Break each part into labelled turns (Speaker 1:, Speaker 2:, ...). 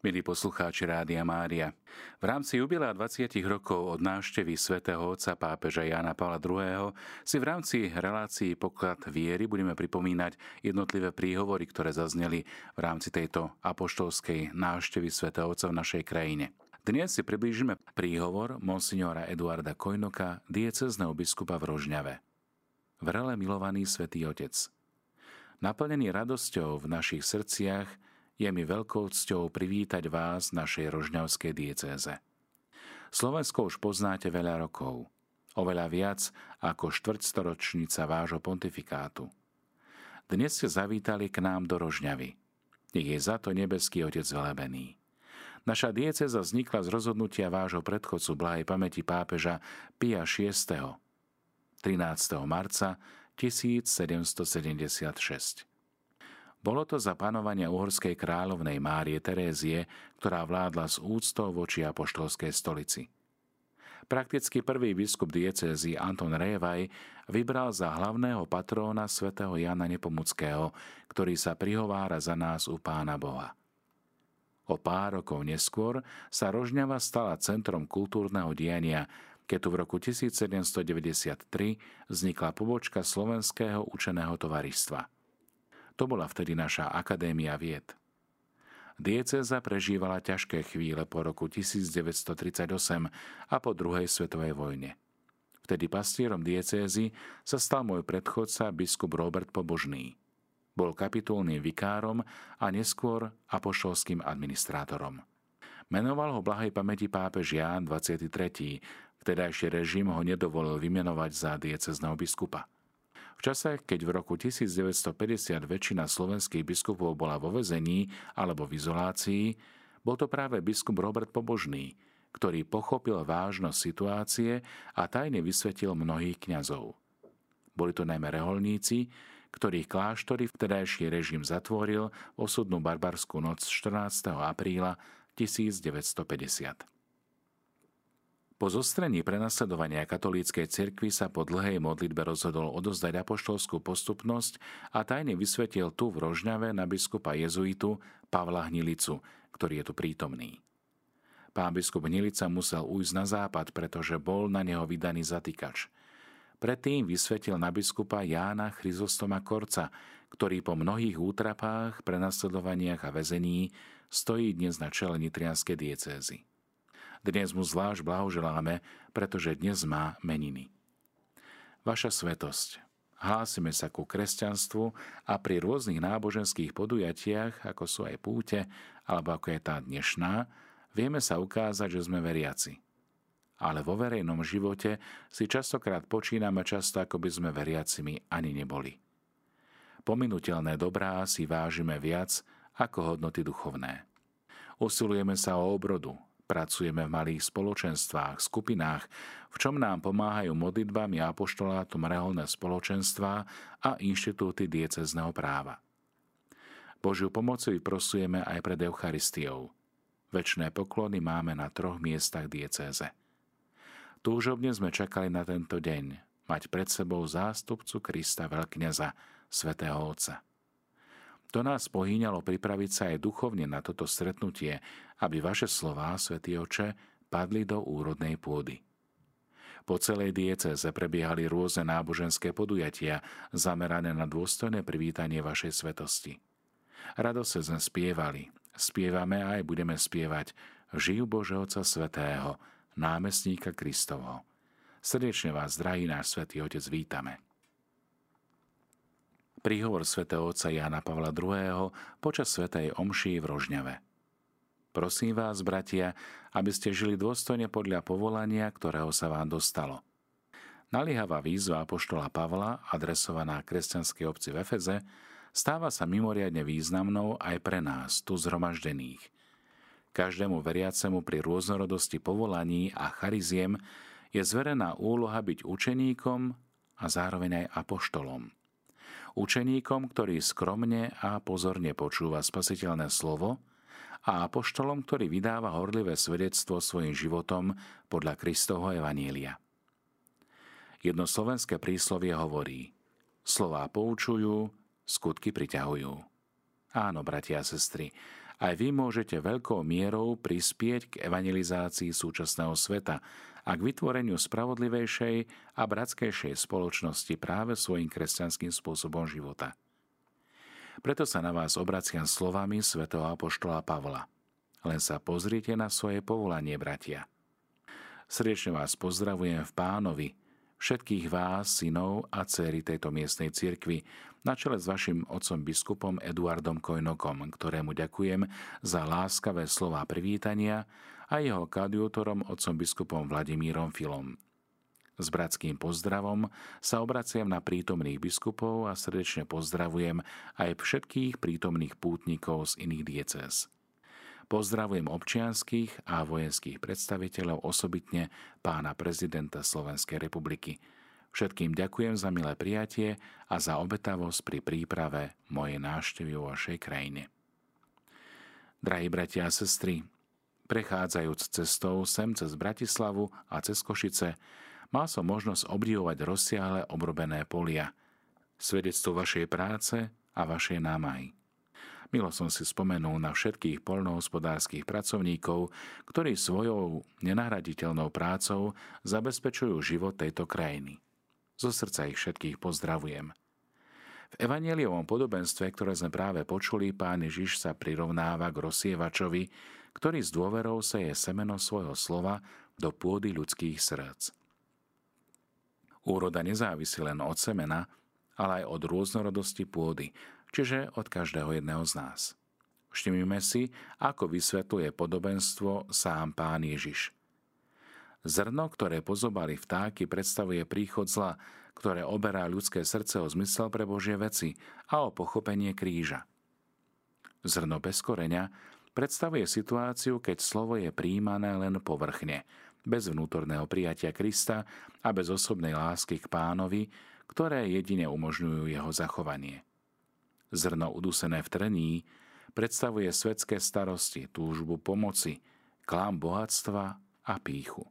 Speaker 1: Milí poslucháči Rádia Mária, v rámci jubilea 20 rokov od návštevy svätého otca pápeža Jána Pavla II. si v rámci relácií poklad viery budeme pripomínať jednotlivé príhovory, ktoré zazneli v rámci tejto apoštolskej návštevy svätého otca v našej krajine. Dnes si priblížime príhovor monsignora Eduarda Kojnoka, diecezneho biskupa v Rožňave. Vrele milovaný svätý Otec, naplnený radosťou v našich srdciach, je mi veľkou cťou privítať vás v našej rožňavskej diecéze. Slovensko už poznáte veľa rokov, oveľa viac ako štvrťstoročnica vášho pontifikátu. Dnes ste zavítali k nám do Rožňavy. Nech je za to nebeský Otec velebený. Naša dieceza vznikla z rozhodnutia vášho predchodcu blahej pamäti pápeža Pia VI. 13. marca 1776. Bolo to za panovania uhorskej kráľovnej Márie Terézie, ktorá vládla s úctou voči apoštolskej stolici. Prakticky prvý biskup diecézy Anton Révaj vybral za hlavného patróna svätého Jana Nepomuckého, ktorý sa prihovára za nás u Pána Boha. O pár rokov neskôr sa Rožňava stala centrom kultúrneho diania, keď tu v roku 1793 vznikla pobočka Slovenského učeného tovaristva – to bola vtedy naša Akadémia vied. Diecéza prežívala ťažké chvíle po roku 1938 a po druhej svetovej vojne. Vtedy pastierom diecézy sa stal môj predchodca biskup Robert Pobožný. Bol kapitulným vikárom a neskôr apoštolským administrátorom. Menoval ho blahej pamäti pápež Ján 23. Vtedajší režim ho nedovolil vymenovať za diecezného biskupa. V čase, keď v roku 1950 väčšina slovenských biskupov bola vo vezení alebo v izolácii, bol to práve biskup Robert Pobožný, ktorý pochopil vážnosť situácie a tajne vysvetil mnohých kňazov. Boli to najmä reholníci, ktorých kláštory vtedajší režim zatvoril osudnú barbarskú noc 14. apríla 1950. Po zostrení prenasledovania katolíckej cirkvi sa po dlhej modlitbe rozhodol odozdať apoštolskú postupnosť a tajne vysvetil tu v Rožňave na biskupa jezuitu Pavla Hnilicu, ktorý je tu prítomný. Pán biskup Hnilica musel ujsť na západ, pretože bol na neho vydaný zatýkač. Predtým vysvetil na biskupa Jána Chryzostoma Korca, ktorý po mnohých útrapách, prenasledovaniach a väzení stojí dnes na čele nitrianskej diecézy. Dnes mu zvlášť blahoželáme, pretože dnes má meniny. Vaša svetosť. Hlásime sa ku kresťanstvu a pri rôznych náboženských podujatiach, ako sú aj púte, alebo ako je tá dnešná, vieme sa ukázať, že sme veriaci. Ale vo verejnom živote si častokrát počíname často, ako by sme veriacimi ani neboli. Pominutelné dobrá si vážime viac ako hodnoty duchovné. Usilujeme sa o obrodu, Pracujeme v malých spoločenstvách, skupinách, v čom nám pomáhajú modlitbami apoštolátom reholné spoločenstva a inštitúty diecezného práva. Božiu pomoc vyprosujeme aj pred Eucharistiou. Večné poklony máme na troch miestach diecéze. Túžobne sme čakali na tento deň, mať pred sebou zástupcu Krista veľkňaza, svätého Otca. To nás pohýňalo pripraviť sa aj duchovne na toto stretnutie, aby vaše slová, Svetý Oče, padli do úrodnej pôdy. Po celej dieceze prebiehali rôzne náboženské podujatia zamerané na dôstojné privítanie vašej svetosti. Rado sa sme spievali, spievame a aj budeme spievať Žijú Bože Otca Svetého, námestníka Kristovho. Srdečne vás, drahý náš Svetý Otec, vítame. Príhovor svätého otca Jana Pavla II. počas svätej Omší v Rožňave. Prosím vás, bratia, aby ste žili dôstojne podľa povolania, ktorého sa vám dostalo. Naliehavá výzva apoštola Pavla, adresovaná kresťanskej obci v Efeze, stáva sa mimoriadne významnou aj pre nás, tu zhromaždených. Každému veriacemu pri rôznorodosti povolaní a chariziem je zverená úloha byť učeníkom a zároveň aj apoštolom – učeníkom, ktorý skromne a pozorne počúva spasiteľné slovo a apoštolom, ktorý vydáva horlivé svedectvo svojim životom podľa Kristovho Evanília. Jedno slovenské príslovie hovorí Slová poučujú, skutky priťahujú. Áno, bratia a sestry, Aj vy môžete veľkou mierou prispieť k evangelizácii súčasného sveta a k vytvoreniu spravodlivejšej a bratskejšej spoločnosti práve svojim kresťanským spôsobom života. Preto sa na vás obraciam slovami svätého Apoštola Pavla. Len sa pozrite na svoje povolanie, bratia. Srdečne vás pozdravujem v pánovi, všetkých vás, synov a céry tejto miestnej cirkvi, na čele s vašim otcom biskupom Eduardom Kojnokom, ktorému ďakujem za láskavé slova privítania a jeho kadiutorom otcom biskupom Vladimírom Filom. S bratským pozdravom sa obraciam na prítomných biskupov a srdečne pozdravujem aj všetkých prítomných pútnikov z iných diecéz. Pozdravujem občianských a vojenských predstaviteľov, osobitne pána prezidenta Slovenskej republiky. Všetkým ďakujem za milé prijatie a za obetavosť pri príprave mojej návštevy vo vašej krajine. Drahí bratia a sestry, prechádzajúc cestou sem cez Bratislavu a cez Košice, mal som možnosť obdivovať rozsiahle obrobené polia, svedectvo vašej práce a vašej námahy. Milo som si spomenul na všetkých polnohospodárskych pracovníkov, ktorí svojou nenahraditeľnou prácou zabezpečujú život tejto krajiny. Zo srdca ich všetkých pozdravujem. V evaneliovom podobenstve, ktoré sme práve počuli, pán Ježiš sa prirovnáva k rozsievačovi, ktorý s dôverou seje semeno svojho slova do pôdy ľudských srdc. Úroda nezávisí len od semena, ale aj od rôznorodosti pôdy, čiže od každého jedného z nás. Všimnime si, ako vysvetľuje podobenstvo sám pán Ježiš. Zrno, ktoré pozobali vtáky, predstavuje príchod zla, ktoré oberá ľudské srdce o zmysel pre Božie veci a o pochopenie kríža. Zrno bez koreňa predstavuje situáciu, keď slovo je príjmané len povrchne, bez vnútorného prijatia Krista a bez osobnej lásky k pánovi, ktoré jedine umožňujú jeho zachovanie. Zrno udusené v trení predstavuje svetské starosti, túžbu pomoci, klám bohatstva a píchu.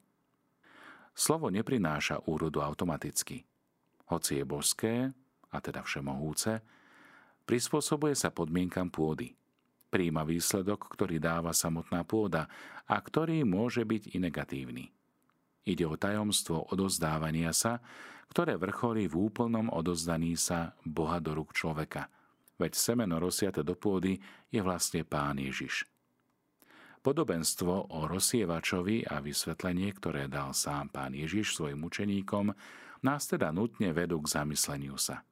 Speaker 1: Slovo neprináša úrodu automaticky. Hoci je božské, a teda všemohúce, prispôsobuje sa podmienkam pôdy – príjma výsledok, ktorý dáva samotná pôda a ktorý môže byť i negatívny. Ide o tajomstvo odozdávania sa, ktoré vrcholí v úplnom odozdaní sa Boha do rúk človeka. Veď semeno rozsiate do pôdy je vlastne Pán Ježiš. Podobenstvo o rozsievačovi a vysvetlenie, ktoré dal sám Pán Ježiš svojim učeníkom, nás teda nutne vedú k zamysleniu sa.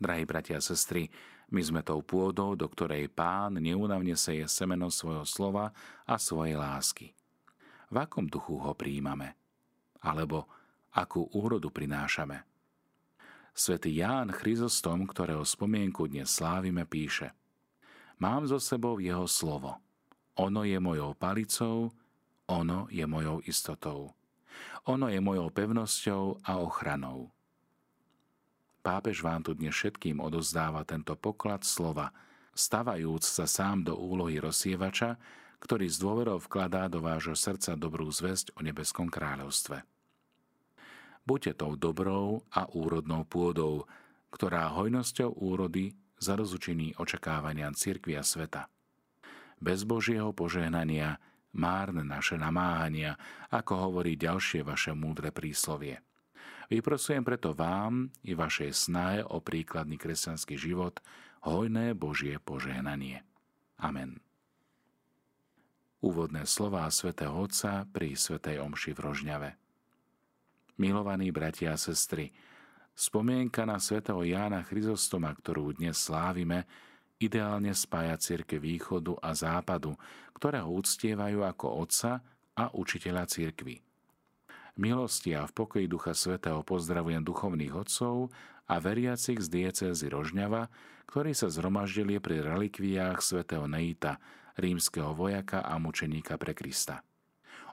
Speaker 1: Drahí bratia a sestry, my sme tou pôdou, do ktorej pán neúnavne seje semeno svojho slova a svojej lásky. V akom duchu ho príjmame? Alebo akú úrodu prinášame? Svetý Ján Chryzostom, ktorého spomienku dnes slávime, píše Mám zo sebou jeho slovo. Ono je mojou palicou, ono je mojou istotou. Ono je mojou pevnosťou a ochranou. Pápež vám tu dnes všetkým odozdáva tento poklad slova, stavajúc sa sám do úlohy rozsievača, ktorý z dôverov vkladá do vášho srdca dobrú zväzť o nebeskom kráľovstve. Buďte tou dobrou a úrodnou pôdou, ktorá hojnosťou úrody zarozučiní očakávaniam cirkvi a sveta. Bez Božieho požehnania márne naše namáhania, ako hovorí ďalšie vaše múdre príslovie. Vyprosujem preto vám i vašej snahe o príkladný kresťanský život hojné Božie požehnanie. Amen. Úvodné slová svätého Otca pri svätej Omši v Rožňave. Milovaní bratia a sestry, spomienka na svätého Jána Chryzostoma, ktorú dnes slávime, ideálne spája cirke východu a západu, ktoré ho uctievajú ako otca a učiteľa cirkvy milosti a v pokoji Ducha Svetého pozdravujem duchovných otcov a veriacich z diecézy Rožňava, ktorí sa zhromaždili pri relikviách svätého Neita, rímskeho vojaka a mučeníka pre Krista.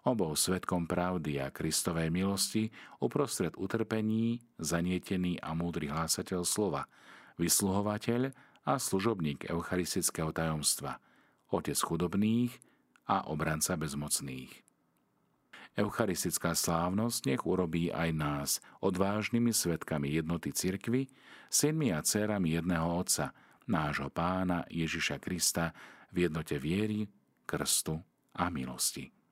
Speaker 1: Obou svetkom pravdy a Kristovej milosti uprostred utrpení, zanietený a múdry hlásateľ slova, vysluhovateľ a služobník eucharistického tajomstva, otec chudobných a obranca bezmocných. Eucharistická slávnosť nech urobí aj nás odvážnymi svetkami jednoty cirkvy, synmi a dcerami jedného Otca, nášho pána Ježiša Krista, v jednote viery, krstu a milosti.